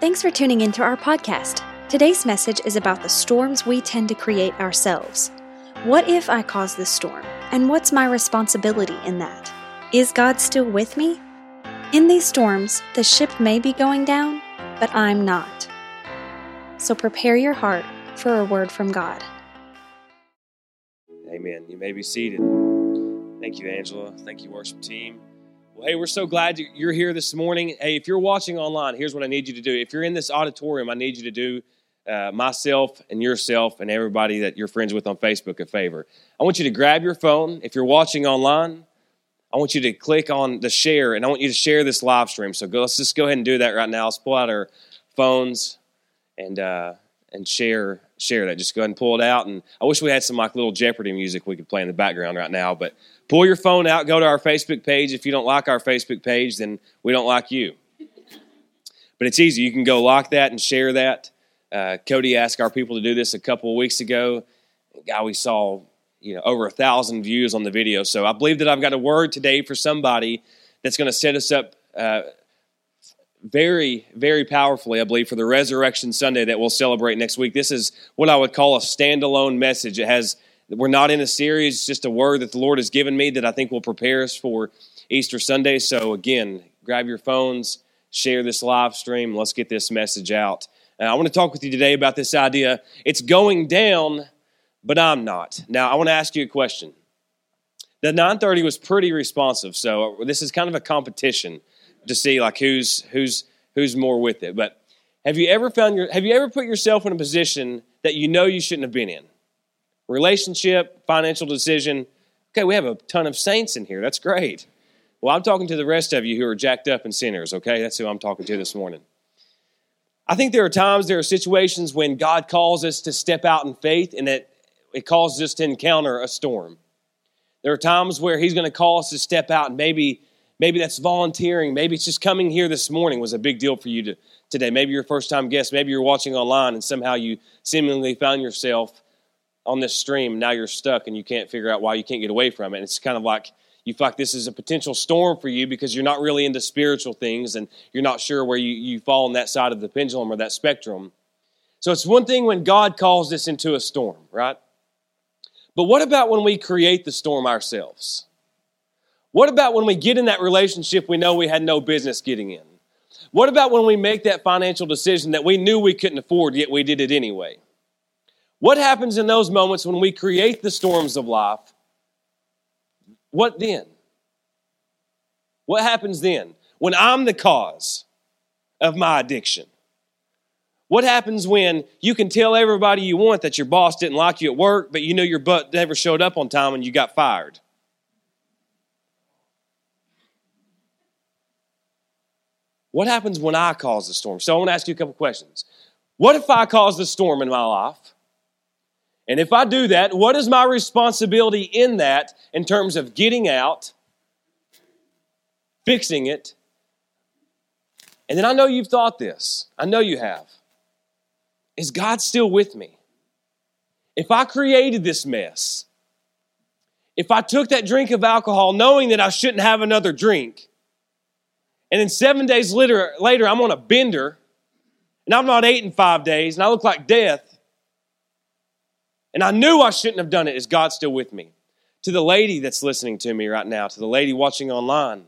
Thanks for tuning into our podcast. Today's message is about the storms we tend to create ourselves. What if I cause this storm? And what's my responsibility in that? Is God still with me? In these storms, the ship may be going down, but I'm not. So prepare your heart for a word from God. Amen. You may be seated. Thank you, Angela. Thank you, worship team. Hey, we're so glad you're here this morning. Hey, if you're watching online, here's what I need you to do. If you're in this auditorium, I need you to do uh, myself and yourself and everybody that you're friends with on Facebook a favor. I want you to grab your phone. If you're watching online, I want you to click on the share and I want you to share this live stream. So go, let's just go ahead and do that right now. Let's pull out our phones and uh, and share share that. Just go ahead and pull it out. And I wish we had some like little Jeopardy music we could play in the background right now, but Pull your phone out, go to our Facebook page. If you don't like our Facebook page, then we don't like you. But it's easy. You can go like that and share that. Uh, Cody asked our people to do this a couple of weeks ago. God, we saw you know over a thousand views on the video. So I believe that I've got a word today for somebody that's going to set us up uh, very, very powerfully. I believe for the Resurrection Sunday that we'll celebrate next week. This is what I would call a standalone message. It has we're not in a series, it's just a word that the Lord has given me that I think will prepare us for Easter Sunday. So, again, grab your phones, share this live stream. Let's get this message out. Uh, I want to talk with you today about this idea. It's going down, but I'm not. Now, I want to ask you a question. The 930 was pretty responsive, so this is kind of a competition to see like who's who's who's more with it. But have you ever found your have you ever put yourself in a position that you know you shouldn't have been in? Relationship, financial decision. Okay, we have a ton of saints in here. That's great. Well, I'm talking to the rest of you who are jacked up and sinners, okay? That's who I'm talking to this morning. I think there are times, there are situations when God calls us to step out in faith and that it calls us to encounter a storm. There are times where He's going to call us to step out and maybe maybe that's volunteering maybe it's just coming here this morning was a big deal for you to, today maybe you're a first time guest maybe you're watching online and somehow you seemingly found yourself on this stream. Now you're stuck and you can't figure out why you can't get away from it. And it's kind of like you feel like this is a potential storm for you because you're not really into spiritual things and you're not sure where you, you fall on that side of the pendulum or that spectrum. So it's one thing when God calls this into a storm, right? But what about when we create the storm ourselves? What about when we get in that relationship we know we had no business getting in? What about when we make that financial decision that we knew we couldn't afford, yet we did it anyway? What happens in those moments when we create the storms of life? What then? What happens then when I'm the cause of my addiction? What happens when you can tell everybody you want that your boss didn't like you at work, but you know your butt never showed up on time and you got fired? What happens when I cause the storm? So I want to ask you a couple questions. What if I cause the storm in my life? And if I do that, what is my responsibility in that in terms of getting out, fixing it? And then I know you've thought this. I know you have. Is God still with me? If I created this mess, if I took that drink of alcohol knowing that I shouldn't have another drink, and then seven days later, later I'm on a bender, and I'm not in five days, and I look like death, and I knew I shouldn't have done it. Is God still with me? To the lady that's listening to me right now, to the lady watching online,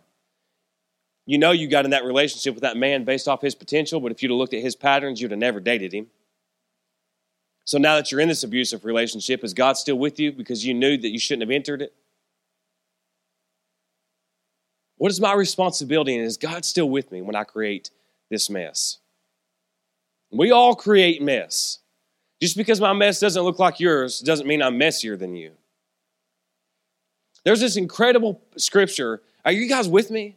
you know you got in that relationship with that man based off his potential, but if you'd have looked at his patterns, you'd have never dated him. So now that you're in this abusive relationship, is God still with you because you knew that you shouldn't have entered it? What is my responsibility, and is God still with me when I create this mess? We all create mess. Just because my mess doesn't look like yours doesn't mean I'm messier than you. There's this incredible scripture. Are you guys with me?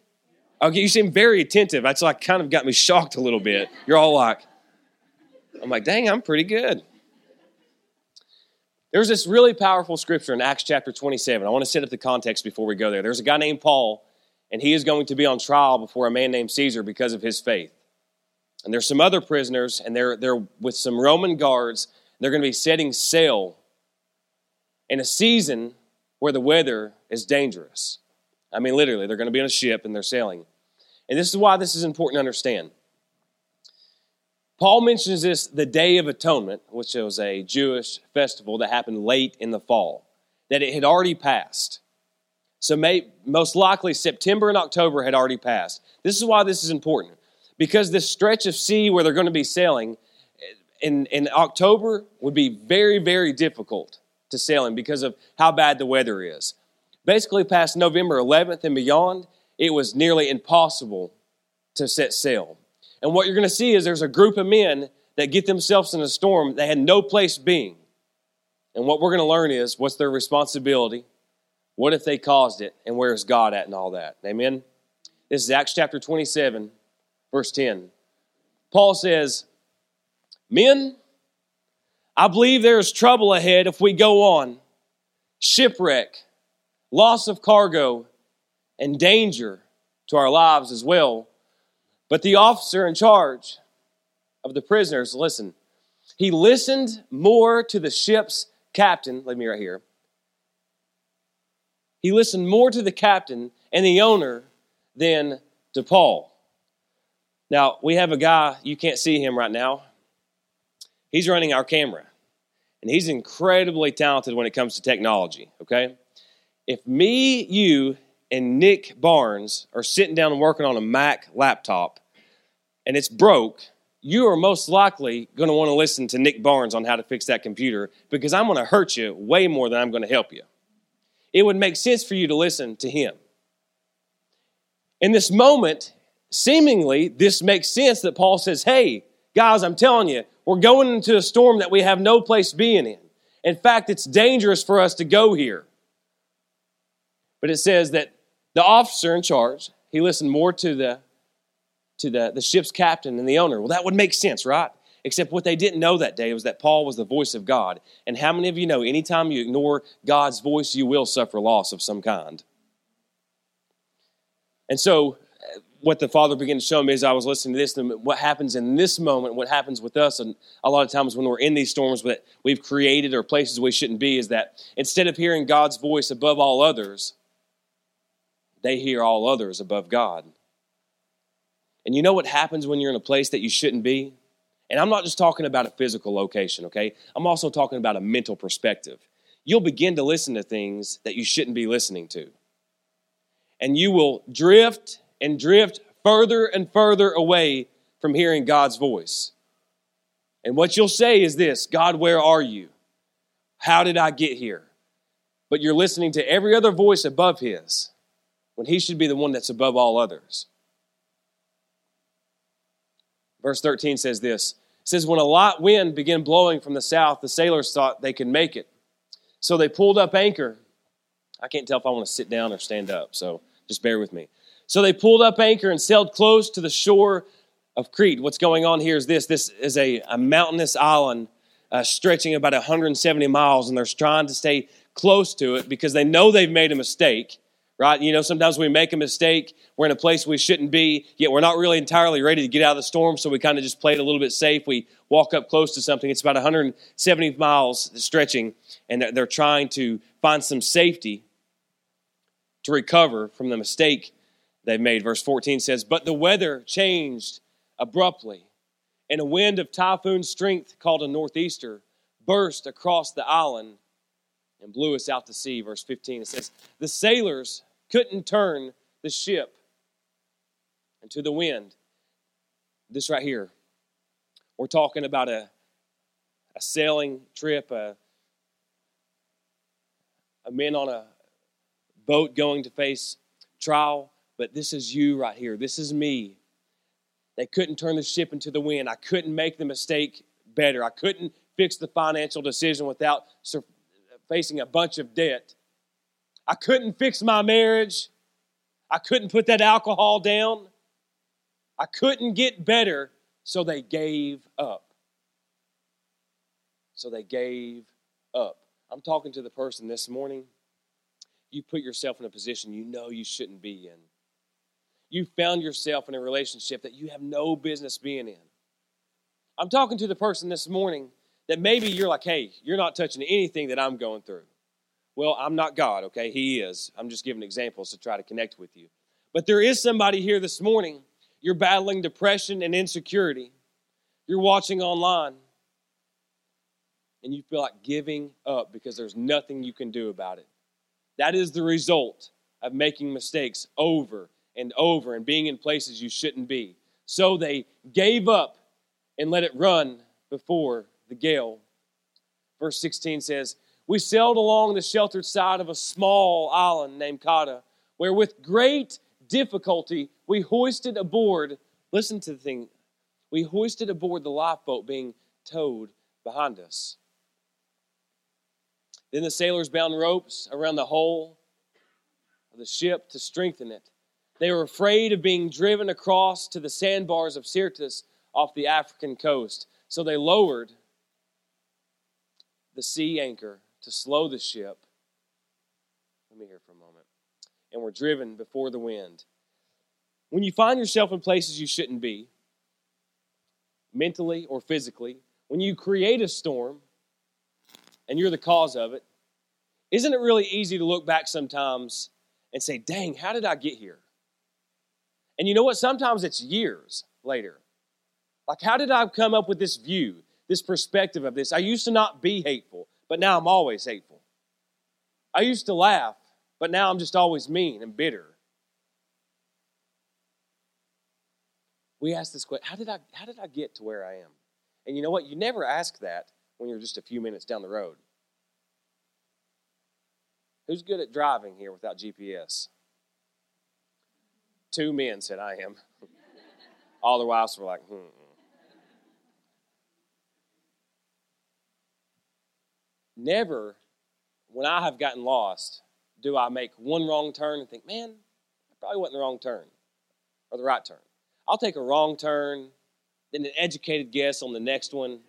Okay, you seem very attentive. That's like kind of got me shocked a little bit. You're all like, I'm like, dang, I'm pretty good. There's this really powerful scripture in Acts chapter 27. I want to set up the context before we go there. There's a guy named Paul, and he is going to be on trial before a man named Caesar because of his faith. And there's some other prisoners, and they're, they're with some Roman guards. They're going to be setting sail in a season where the weather is dangerous. I mean, literally, they're going to be on a ship and they're sailing. And this is why this is important to understand. Paul mentions this the Day of Atonement, which was a Jewish festival that happened late in the fall, that it had already passed. So, may, most likely, September and October had already passed. This is why this is important. Because this stretch of sea where they're going to be sailing in, in October would be very, very difficult to sail in because of how bad the weather is. Basically, past November 11th and beyond, it was nearly impossible to set sail. And what you're going to see is there's a group of men that get themselves in a storm they had no place being. And what we're going to learn is what's their responsibility? What if they caused it? And where is God at and all that? Amen? This is Acts chapter 27, verse 10. Paul says, Men, I believe there is trouble ahead if we go on. Shipwreck, loss of cargo, and danger to our lives as well. But the officer in charge of the prisoners, listen, he listened more to the ship's captain, let me right here. He listened more to the captain and the owner than to Paul. Now, we have a guy, you can't see him right now. He's running our camera, and he's incredibly talented when it comes to technology, okay? If me, you, and Nick Barnes are sitting down and working on a Mac laptop, and it's broke, you are most likely going to want to listen to Nick Barnes on how to fix that computer because I'm going to hurt you way more than I'm going to help you. It would make sense for you to listen to him. In this moment, seemingly, this makes sense that Paul says, Hey, guys, I'm telling you, we're going into a storm that we have no place being in. In fact, it's dangerous for us to go here. But it says that the officer in charge, he listened more to the to the, the ship's captain and the owner. Well, that would make sense, right? Except what they didn't know that day was that Paul was the voice of God. And how many of you know anytime you ignore God's voice, you will suffer loss of some kind? And so, what the Father began to show me as I was listening to this, and what happens in this moment, what happens with us, and a lot of times when we're in these storms that we've created or places we shouldn't be, is that instead of hearing God's voice above all others, they hear all others above God. And you know what happens when you're in a place that you shouldn't be? And I'm not just talking about a physical location, okay? I'm also talking about a mental perspective. You'll begin to listen to things that you shouldn't be listening to. And you will drift and drift further and further away from hearing God's voice. And what you'll say is this God, where are you? How did I get here? But you're listening to every other voice above His when He should be the one that's above all others. Verse 13 says this it says, When a light wind began blowing from the south, the sailors thought they could make it. So they pulled up anchor. I can't tell if I want to sit down or stand up, so just bear with me. So they pulled up anchor and sailed close to the shore of Crete. What's going on here is this this is a, a mountainous island uh, stretching about 170 miles, and they're trying to stay close to it because they know they've made a mistake right? You know, sometimes we make a mistake. We're in a place we shouldn't be, yet we're not really entirely ready to get out of the storm, so we kind of just play it a little bit safe. We walk up close to something. It's about 170 miles stretching, and they're trying to find some safety to recover from the mistake they've made. Verse 14 says, But the weather changed abruptly, and a wind of typhoon strength called a northeaster burst across the island and blew us out to sea. Verse 15, it says, The sailors couldn't turn the ship into the wind. This right here, we're talking about a, a sailing trip, a, a men on a boat going to face trial, but this is you right here. This is me. They couldn't turn the ship into the wind. I couldn't make the mistake better. I couldn't fix the financial decision without facing a bunch of debt. I couldn't fix my marriage. I couldn't put that alcohol down. I couldn't get better, so they gave up. So they gave up. I'm talking to the person this morning. You put yourself in a position you know you shouldn't be in. You found yourself in a relationship that you have no business being in. I'm talking to the person this morning that maybe you're like, hey, you're not touching anything that I'm going through. Well, I'm not God, okay? He is. I'm just giving examples to try to connect with you. But there is somebody here this morning, you're battling depression and insecurity. You're watching online and you feel like giving up because there's nothing you can do about it. That is the result of making mistakes over and over and being in places you shouldn't be. So they gave up and let it run before the gale. Verse 16 says, We sailed along the sheltered side of a small island named Cauda, where with great difficulty we hoisted aboard. Listen to the thing. We hoisted aboard the lifeboat being towed behind us. Then the sailors bound ropes around the hull of the ship to strengthen it. They were afraid of being driven across to the sandbars of Syrtis off the African coast. So they lowered the sea anchor to slow the ship. Let me hear for a moment. And were driven before the wind. When you find yourself in places you shouldn't be, mentally or physically, when you create a storm and you're the cause of it, isn't it really easy to look back sometimes and say, dang, how did I get here? And you know what? Sometimes it's years later. Like, how did I come up with this view, this perspective of this? I used to not be hateful, but now I'm always hateful. I used to laugh, but now I'm just always mean and bitter. We ask this question how did, I, how did I get to where I am? And you know what? You never ask that when you're just a few minutes down the road. Who's good at driving here without GPS? Two men said, I am. All the wives were like, hmm. Never, when I have gotten lost, do I make one wrong turn and think, man, I probably wasn't the wrong turn or the right turn. I'll take a wrong turn, then an educated guess on the next one,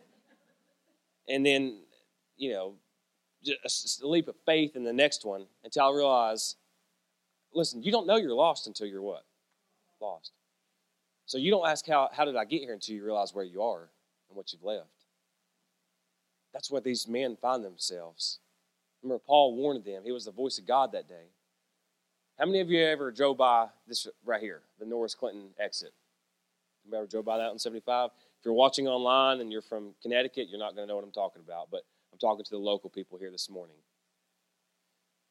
and then, you know, just a leap of faith in the next one until I realize, listen, you don't know you're lost until you're what? Lost. So you don't ask how, how did I get here until you realize where you are and what you've left. That's where these men find themselves. Remember, Paul warned them. He was the voice of God that day. How many of you ever drove by this right here, the Norris Clinton exit? You ever drove by that on 75? If you're watching online and you're from Connecticut, you're not going to know what I'm talking about, but I'm talking to the local people here this morning.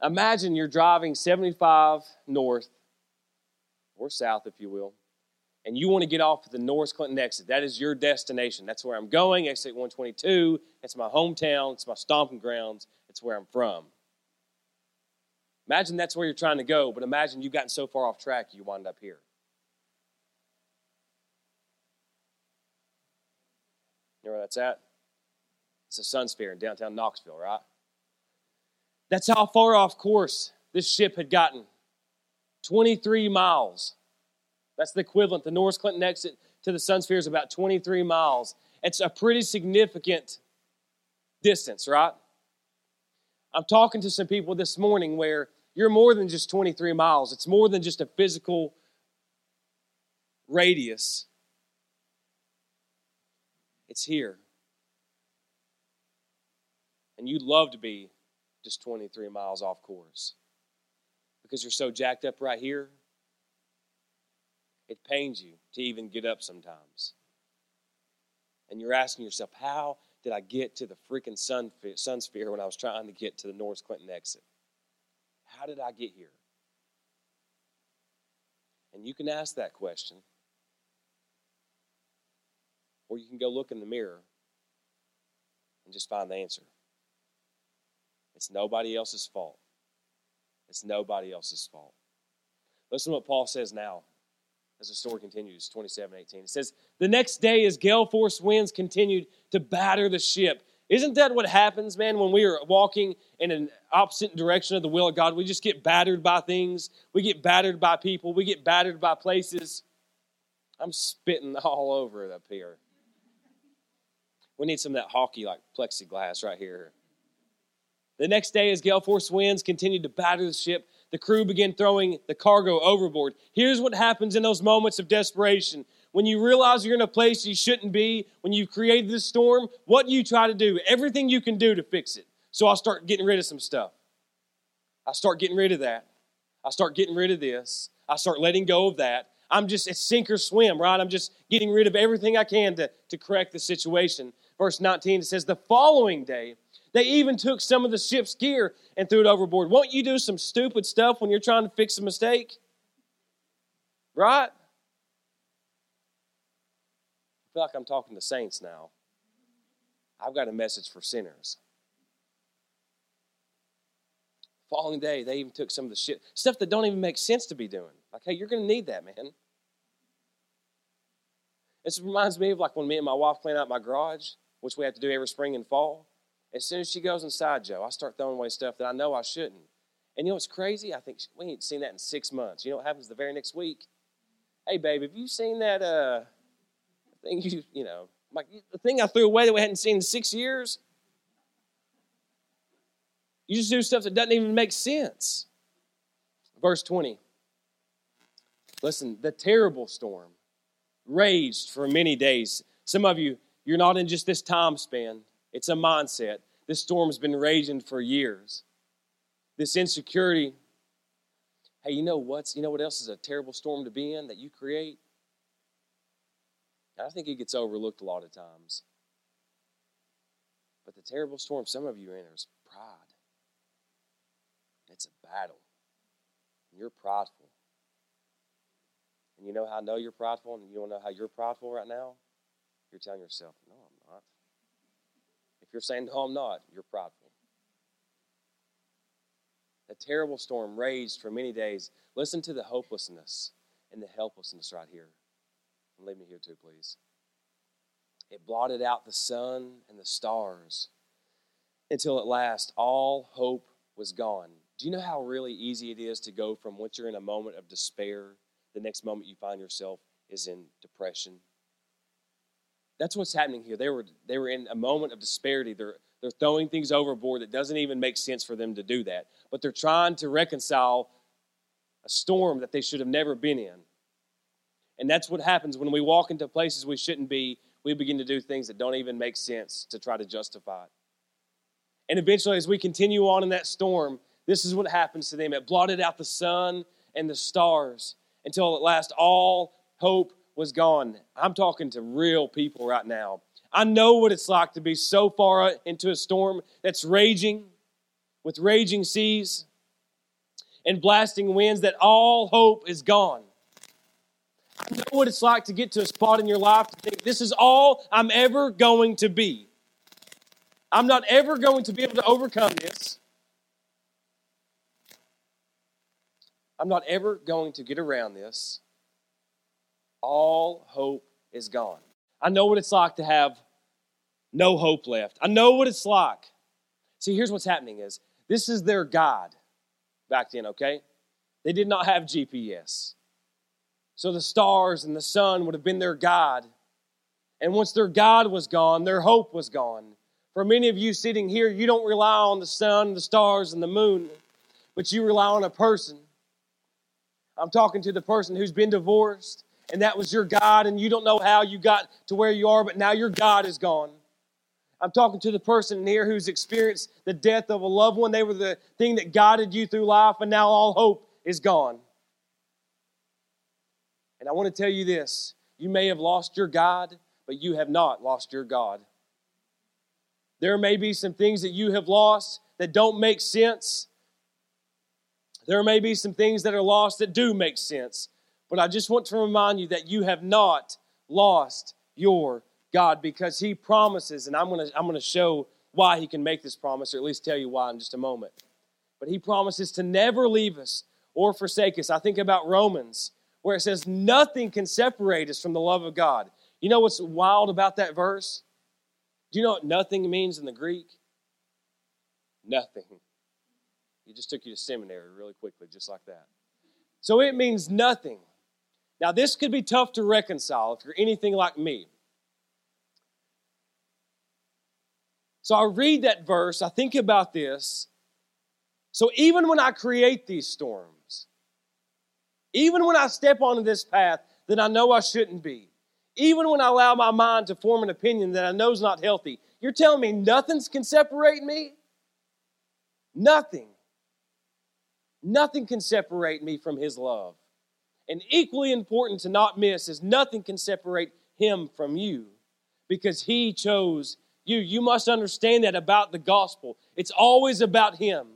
Imagine you're driving 75 north or south, if you will, and you want to get off at the Norris Clinton exit. That is your destination. That's where I'm going. Exit 122. It's my hometown. It's my stomping grounds. It's where I'm from. Imagine that's where you're trying to go, but imagine you've gotten so far off track you wind up here. You know where that's at? It's a Sunsphere in downtown Knoxville, right? That's how far off course this ship had gotten 23 miles. That's the equivalent. The Norris Clinton exit to the Sunsphere is about 23 miles. It's a pretty significant distance, right? I'm talking to some people this morning where you're more than just 23 miles, it's more than just a physical radius. It's here. And you'd love to be just 23 miles off course because you're so jacked up right here. It pains you to even get up sometimes. And you're asking yourself, how did I get to the freaking sun, sun sphere when I was trying to get to the North Clinton exit? How did I get here? And you can ask that question. Or you can go look in the mirror and just find the answer. It's nobody else's fault. It's nobody else's fault. Listen to what Paul says now as the story continues, 27 18. It says, The next day, as gale force winds continued to batter the ship. Isn't that what happens, man, when we are walking in an opposite direction of the will of God? We just get battered by things. We get battered by people. We get battered by places. I'm spitting all over it up here. We need some of that hockey like plexiglass right here. The next day, as gale force winds continued to batter the ship, the crew began throwing the cargo overboard. Here's what happens in those moments of desperation. When you realize you're in a place you shouldn't be, when you've created this storm, what do you try to do? Everything you can do to fix it. So I start getting rid of some stuff. I start getting rid of that. I start getting rid of this. I start letting go of that. I'm just, it's sink or swim, right? I'm just getting rid of everything I can to, to correct the situation. Verse 19, it says, The following day, they even took some of the ship's gear and threw it overboard. Won't you do some stupid stuff when you're trying to fix a mistake? Right? I feel like I'm talking to saints now. I've got a message for sinners. Following day, they even took some of the shit, stuff that don't even make sense to be doing. Like, hey, you're going to need that, man. This reminds me of like when me and my wife clean out my garage, which we have to do every spring and fall. As soon as she goes inside, Joe, I start throwing away stuff that I know I shouldn't. And you know what's crazy? I think we ain't seen that in six months. You know what happens the very next week? Hey, babe, have you seen that uh, thing you, you know, like the thing I threw away that we hadn't seen in six years? You just do stuff that doesn't even make sense. Verse 20. Listen, the terrible storm raged for many days. Some of you, you're not in just this time span, it's a mindset. This storm's been raging for years. This insecurity. Hey, you know what's you know what else is a terrible storm to be in that you create? I think it gets overlooked a lot of times. But the terrible storm some of you are in is pride. It's a battle. And You're prideful. And you know how I know you're prideful and you don't know how you're prideful right now? You're telling yourself, no, I'm you're saying, no, I'm not, you're prideful. A terrible storm raged for many days. Listen to the hopelessness and the helplessness right here. Leave me here too, please. It blotted out the sun and the stars until at last all hope was gone. Do you know how really easy it is to go from once you're in a moment of despair, the next moment you find yourself is in depression? That's what's happening here. They were, they were in a moment of disparity. They're, they're throwing things overboard that doesn't even make sense for them to do that. But they're trying to reconcile a storm that they should have never been in. And that's what happens when we walk into places we shouldn't be. We begin to do things that don't even make sense to try to justify it. And eventually, as we continue on in that storm, this is what happens to them. It blotted out the sun and the stars until at last all hope was gone. I'm talking to real people right now. I know what it's like to be so far into a storm that's raging with raging seas and blasting winds that all hope is gone. I know what it's like to get to a spot in your life to think, this is all I'm ever going to be. I'm not ever going to be able to overcome this. I'm not ever going to get around this. All hope is gone. I know what it's like to have no hope left. I know what it's like. See, here's what's happening is this is their God back then, okay? They did not have GPS. So the stars and the sun would have been their God. And once their God was gone, their hope was gone. For many of you sitting here, you don't rely on the sun, the stars, and the moon, but you rely on a person. I'm talking to the person who's been divorced and that was your God and you don't know how you got to where you are, but now your God is gone. I'm talking to the person here who's experienced the death of a loved one. They were the thing that guided you through life, and now all hope is gone. And I want to tell you this you may have lost your God, but you have not lost your God. There may be some things that you have lost that don't make sense, there may be some things that are lost that do make sense. But I just want to remind you that you have not lost your God because He promises, and I'm going to I'm going to show why He can make this promise, or at least tell you why in just a moment. But He promises to never leave us or forsake us. I think about Romans, where it says, Nothing can separate us from the love of God. You know what's wild about that verse? Do you know what nothing means in the Greek? Nothing. He just took you to seminary really quickly, just like that. So it means nothing. Now, this could be tough to reconcile if you're anything like me. So I read that verse, I think about this. So even when I create these storms, even when I step onto this path that I know I shouldn't be, even when I allow my mind to form an opinion that I know is not healthy, you're telling me nothing can separate me? Nothing. Nothing can separate me from His love. And equally important to not miss is nothing can separate him from you because he chose you. You must understand that about the gospel. It's always about him.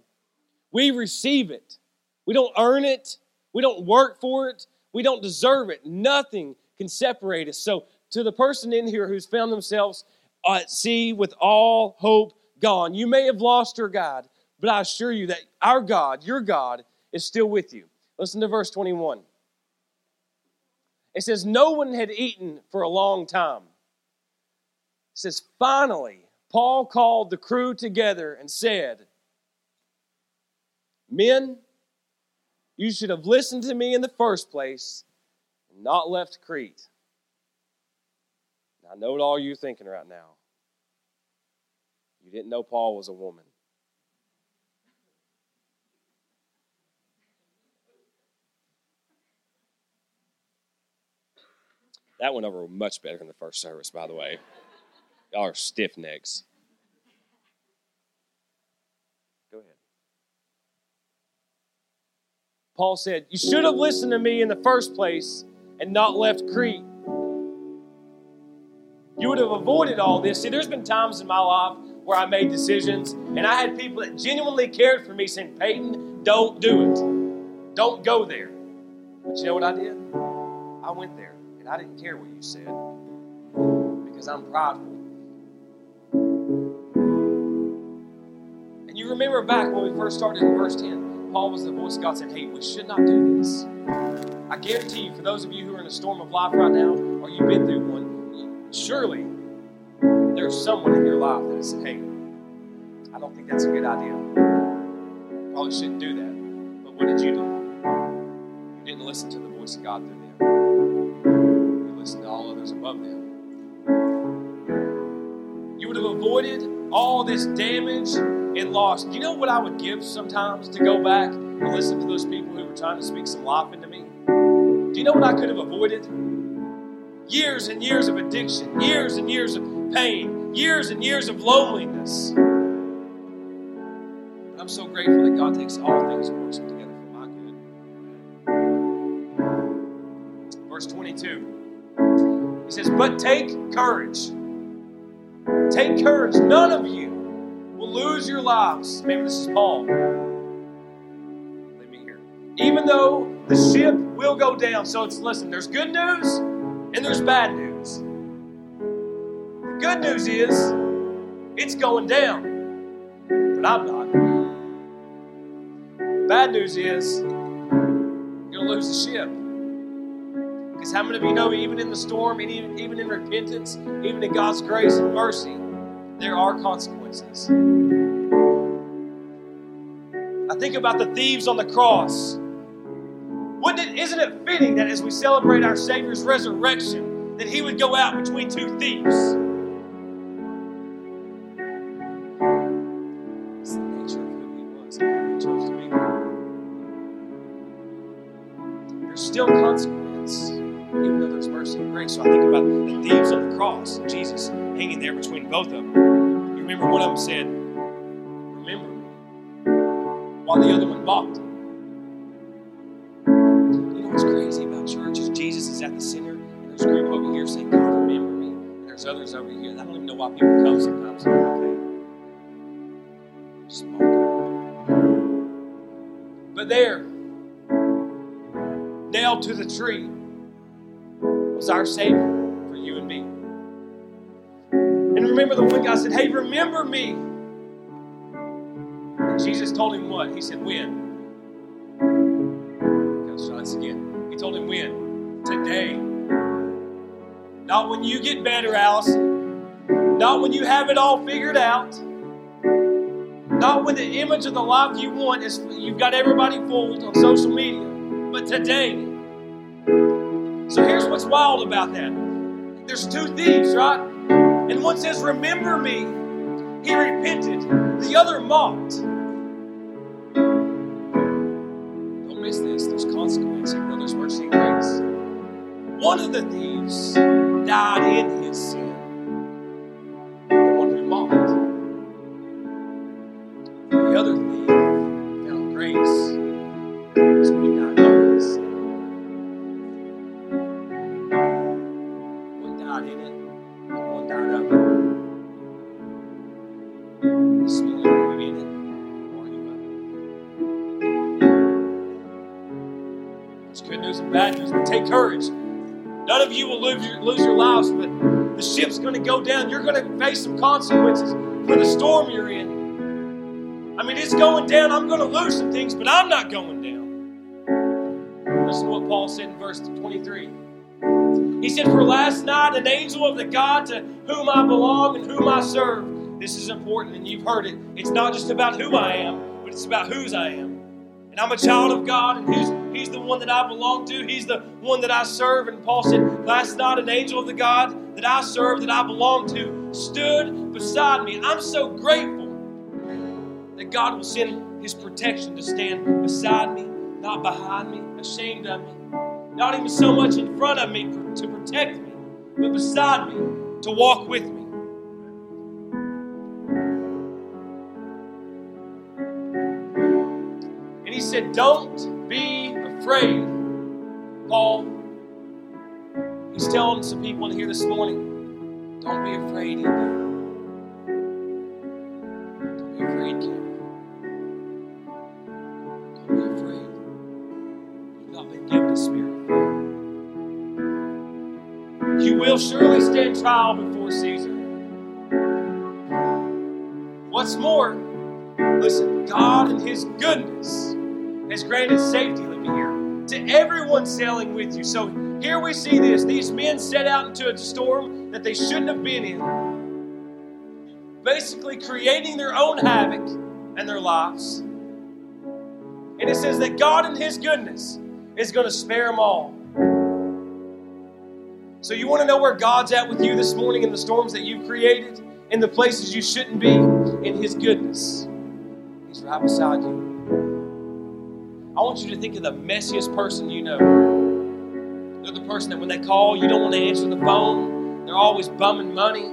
We receive it. We don't earn it. We don't work for it. We don't deserve it. Nothing can separate us. So, to the person in here who's found themselves uh, at sea with all hope gone, you may have lost your God, but I assure you that our God, your God, is still with you. Listen to verse 21. It says, No one had eaten for a long time. It says, Finally, Paul called the crew together and said, Men, you should have listened to me in the first place and not left Crete. I know what all you're thinking right now. You didn't know Paul was a woman. That went over much better than the first service, by the way. Y'all are stiff necks. Go ahead. Paul said, You should have listened to me in the first place and not left Crete. You would have avoided all this. See, there's been times in my life where I made decisions and I had people that genuinely cared for me saying, Peyton, don't do it. Don't go there. But you know what I did? I went there. I didn't care what you said because I'm prideful. And you remember back when we first started in verse 10, Paul was the voice of God saying, Hey, we should not do this. I guarantee you, for those of you who are in a storm of life right now, or you've been through one, surely there's someone in your life that has said, Hey, I don't think that's a good idea. Probably shouldn't do that. But what did you do? You didn't listen to the voice of God through them listen to all others above them. You would have avoided all this damage and loss. You know what I would give sometimes to go back and listen to those people who were trying to speak some life into me? Do you know what I could have avoided? Years and years of addiction, years and years of pain, years and years of loneliness. But I'm so grateful that God takes all things and works He says, But take courage. Take courage. None of you will lose your lives. Maybe this is Paul. Let me hear. Even though the ship will go down. So it's listen, there's good news and there's bad news. The good news is it's going down, but I'm not. The bad news is you're going to lose the ship. Because how many of you know, even in the storm, and even, even in repentance, even in God's grace and mercy, there are consequences. I think about the thieves on the cross. Wouldn't it, isn't it fitting that as we celebrate our Savior's resurrection, that He would go out between two thieves? Cross, Jesus hanging there between both of them. You remember one of them said, Remember me. while the other one mocked. You know what's crazy about church is Jesus is at the center, and there's a group over here saying, God, remember me. And there's others over here. I don't even know why people come sometimes. Okay. But there, nailed to the tree, was our Savior remember the one guy said, Hey, remember me. And Jesus told him what? He said, When? Let's try this again. He told him when? Today. Not when you get better, Allison. Not when you have it all figured out. Not when the image of the life you want is you've got everybody fooled on social media. But today. So here's what's wild about that. There's two thieves, right? And one says, Remember me. He repented. The other mocked. Don't miss this. There's consequence. No, there's mercy and grace. One of the thieves died in bad news, but take courage. None of you will lose your, lose your lives, but the ship's going to go down. You're going to face some consequences for the storm you're in. I mean, it's going down. I'm going to lose some things, but I'm not going down. Listen to what Paul said in verse 23. He said, For last night an angel of the God to whom I belong and whom I serve. This is important, and you've heard it. It's not just about who I am, but it's about whose I am. And I'm a child of God, and He's, he's the one that I belong to. He's the one that I serve. And Paul said, Last night an angel of the God that I serve, that I belong to, stood beside me. I'm so grateful that God will send His protection to stand beside me, not behind me, ashamed of me not even so much in front of me to protect me, but beside me to walk with me. And he said, Don't be afraid, Paul. He's telling some people in here this morning, Don't be afraid. Don't be afraid. Don't be afraid. You've not been given a spirit you will surely stand trial before Caesar. What's more, listen, God in His goodness has granted safety, to everyone sailing with you. So here we see this. These men set out into a storm that they shouldn't have been in, basically creating their own havoc and their lives. And it says that God in His goodness is going to spare them all. So, you want to know where God's at with you this morning in the storms that you've created, in the places you shouldn't be, in His goodness? He's right beside you. I want you to think of the messiest person you know. They're the person that when they call, you don't want to answer the phone. They're always bumming money.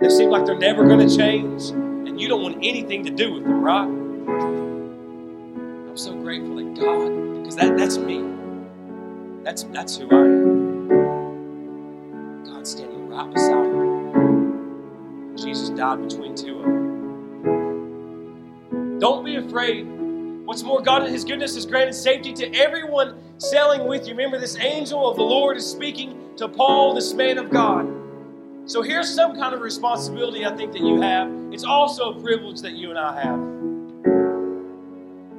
They seem like they're never going to change, and you don't want anything to do with them, right? I'm so grateful that God, because that, that's me. That's, that's who I am God's standing right beside me. Jesus died between two of them. Don't be afraid. What's more, God in His goodness has granted safety to everyone sailing with you. Remember, this angel of the Lord is speaking to Paul, this man of God. So here's some kind of responsibility I think that you have. It's also a privilege that you and I have.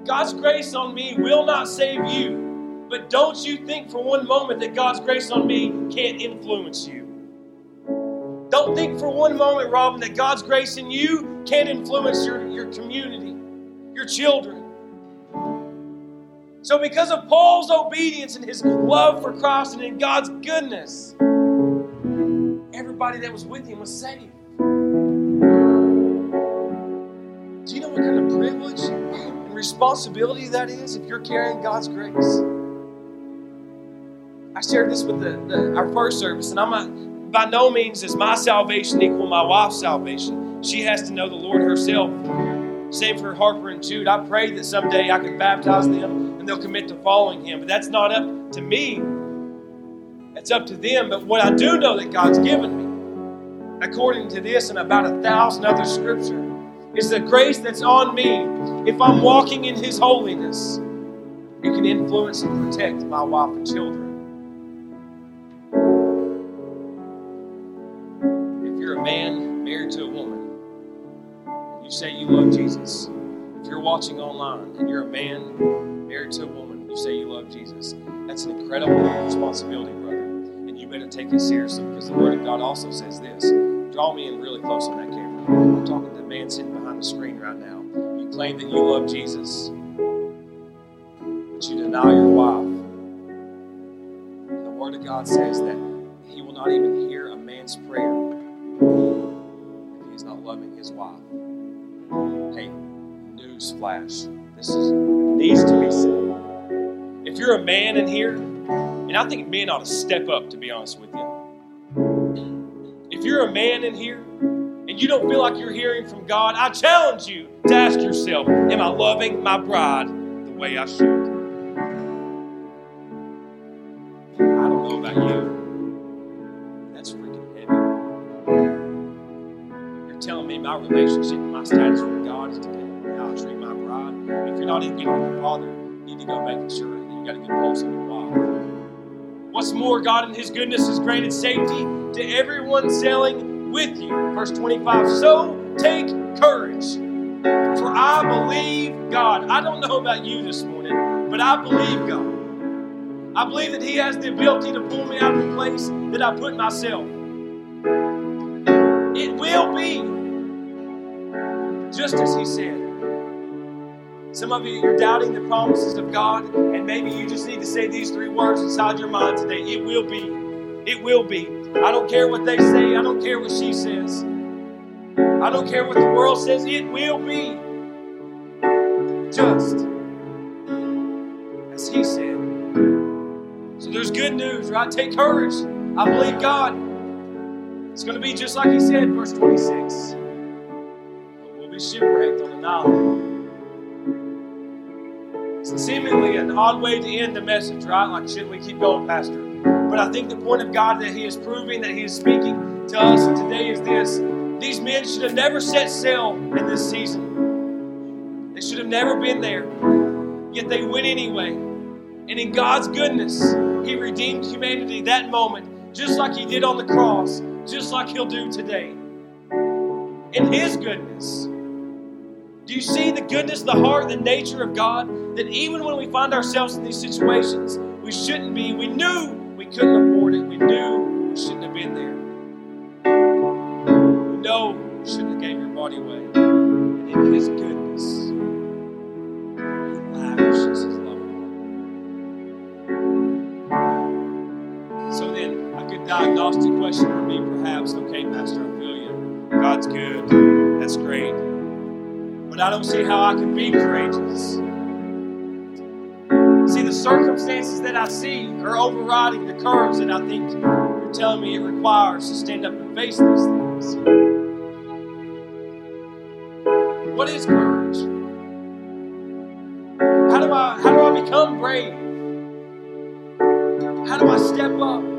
God's grace on me will not save you, but don't you think for one moment that God's grace on me can't influence you. Don't think for one moment, Robin, that God's grace in you can't influence your, your community, your children. So, because of Paul's obedience and his love for Christ and in God's goodness, everybody that was with him was saved. Do you know what kind of privilege and responsibility that is if you're carrying God's grace? I shared this with the, the, our first service, and I'm not by no means is my salvation equal my wife's salvation. She has to know the Lord herself. Same for Harper and Jude. I pray that someday I can baptize them they'll commit to following Him. But that's not up to me. That's up to them. But what I do know that God's given me, according to this and about a thousand other scripture, is the grace that's on me. If I'm walking in His holiness, it can influence and protect my wife and children. If you're a man married to a woman, you say you love Jesus. If you're watching online and you're a man married to a woman, you say you love Jesus. That's an incredible responsibility, brother. And you better take it seriously because the Word of God also says this. Draw me in really close on that camera. I'm talking to the man sitting behind the screen right now. You claim that you love Jesus, but you deny your wife. The Word of God says that He will not even hear a man's prayer if he's not loving his wife. Hey, news flash. This is, needs to be said. If you're a man in here, and I think men ought to step up, to be honest with you. If you're a man in here and you don't feel like you're hearing from God, I challenge you to ask yourself Am I loving my bride the way I should? I don't know about you. That's freaking heavy. You're telling me my relationship, my status with God is dependent not even getting with your father, you need to go making sure that you got a good pulse on your wife. What's more, God in His goodness has granted safety to everyone sailing with you. Verse 25 So take courage, for I believe God. I don't know about you this morning, but I believe God. I believe that He has the ability to pull me out of the place that I put myself. It will be just as He said. Some of you, you're doubting the promises of God, and maybe you just need to say these three words inside your mind today. It will be. It will be. I don't care what they say. I don't care what she says. I don't care what the world says. It will be. Just as He said. So there's good news, right? Take courage. I believe God. It's going to be just like He said, verse 26. We'll be shipwrecked on an island. It's seemingly an odd way to end the message, right? Like, shouldn't we keep going, Pastor? But I think the point of God that He is proving that He is speaking to us today is this these men should have never set sail in this season. They should have never been there. Yet they went anyway. And in God's goodness, He redeemed humanity that moment, just like He did on the cross, just like He'll do today. In His goodness. Do you see the goodness, the heart, the nature of God? That even when we find ourselves in these situations, we shouldn't be. We knew we couldn't afford it. We knew I don't see how I can be courageous. See, the circumstances that I see are overriding the courage that I think you're telling me it requires to stand up and face these things. What is courage? How do I how do I become brave? How do I step up?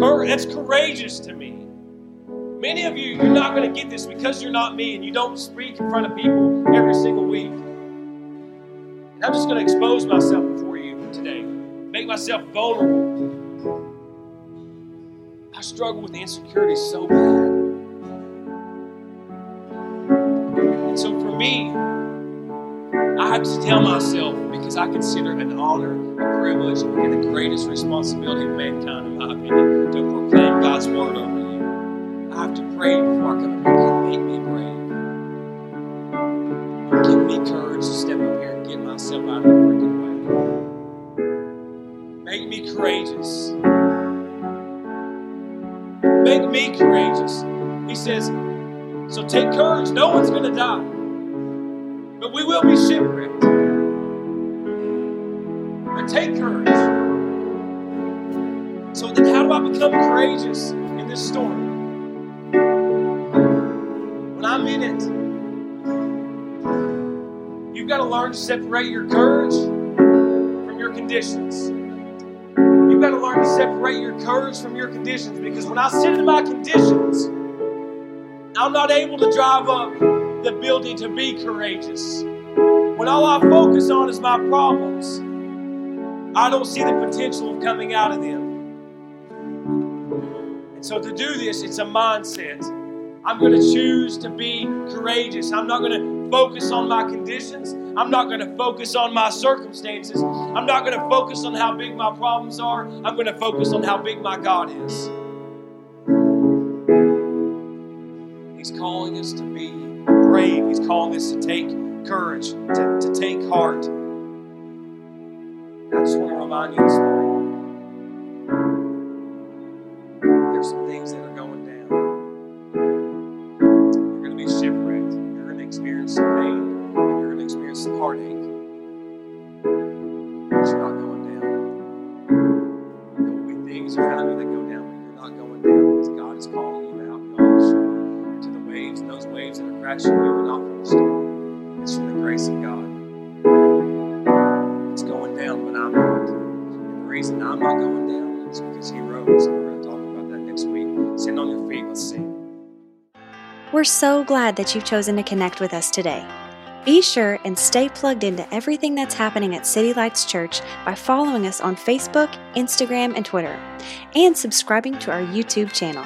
That's. That's courageous to me. Many of you, you're not going to get this because you're not me and you don't speak in front of people every single week. And I'm just going to expose myself before you today, make myself vulnerable. I struggle with insecurity so bad. And so for me, I have to tell myself, because I consider it an honor, a privilege, and the greatest responsibility of mankind, in my opinion, to proclaim God's word over you. I have to pray before I come. Make me brave. Give me courage to step up here and get myself out of the freaking way. Make me courageous. Make me courageous. He says, so take courage. No one's going to die. But we will be shipwrecked. Take courage. So then, how do I become courageous in this storm? When I'm in it, you've got to learn to separate your courage from your conditions. You've got to learn to separate your courage from your conditions because when I sit in my conditions, I'm not able to drive up the building to be courageous. When all I focus on is my problems, I don't see the potential of coming out of them. And so to do this, it's a mindset. I'm going to choose to be courageous. I'm not going to focus on my conditions. I'm not going to focus on my circumstances. I'm not going to focus on how big my problems are. I'm going to focus on how big my God is. He's calling us to be brave, He's calling us to take courage, to, to take heart. Remind you this morning there's some things that are going down. You're going to be shipwrecked. You're going to experience some pain, and you're going to experience some heartache. But you're not going down. There will be things around you that go down, but you're not going down because God is calling you out beyond the shore to the waves, those waves that are crashing you so glad that you've chosen to connect with us today. Be sure and stay plugged into everything that's happening at City Lights Church by following us on Facebook, Instagram, and Twitter, and subscribing to our YouTube channel.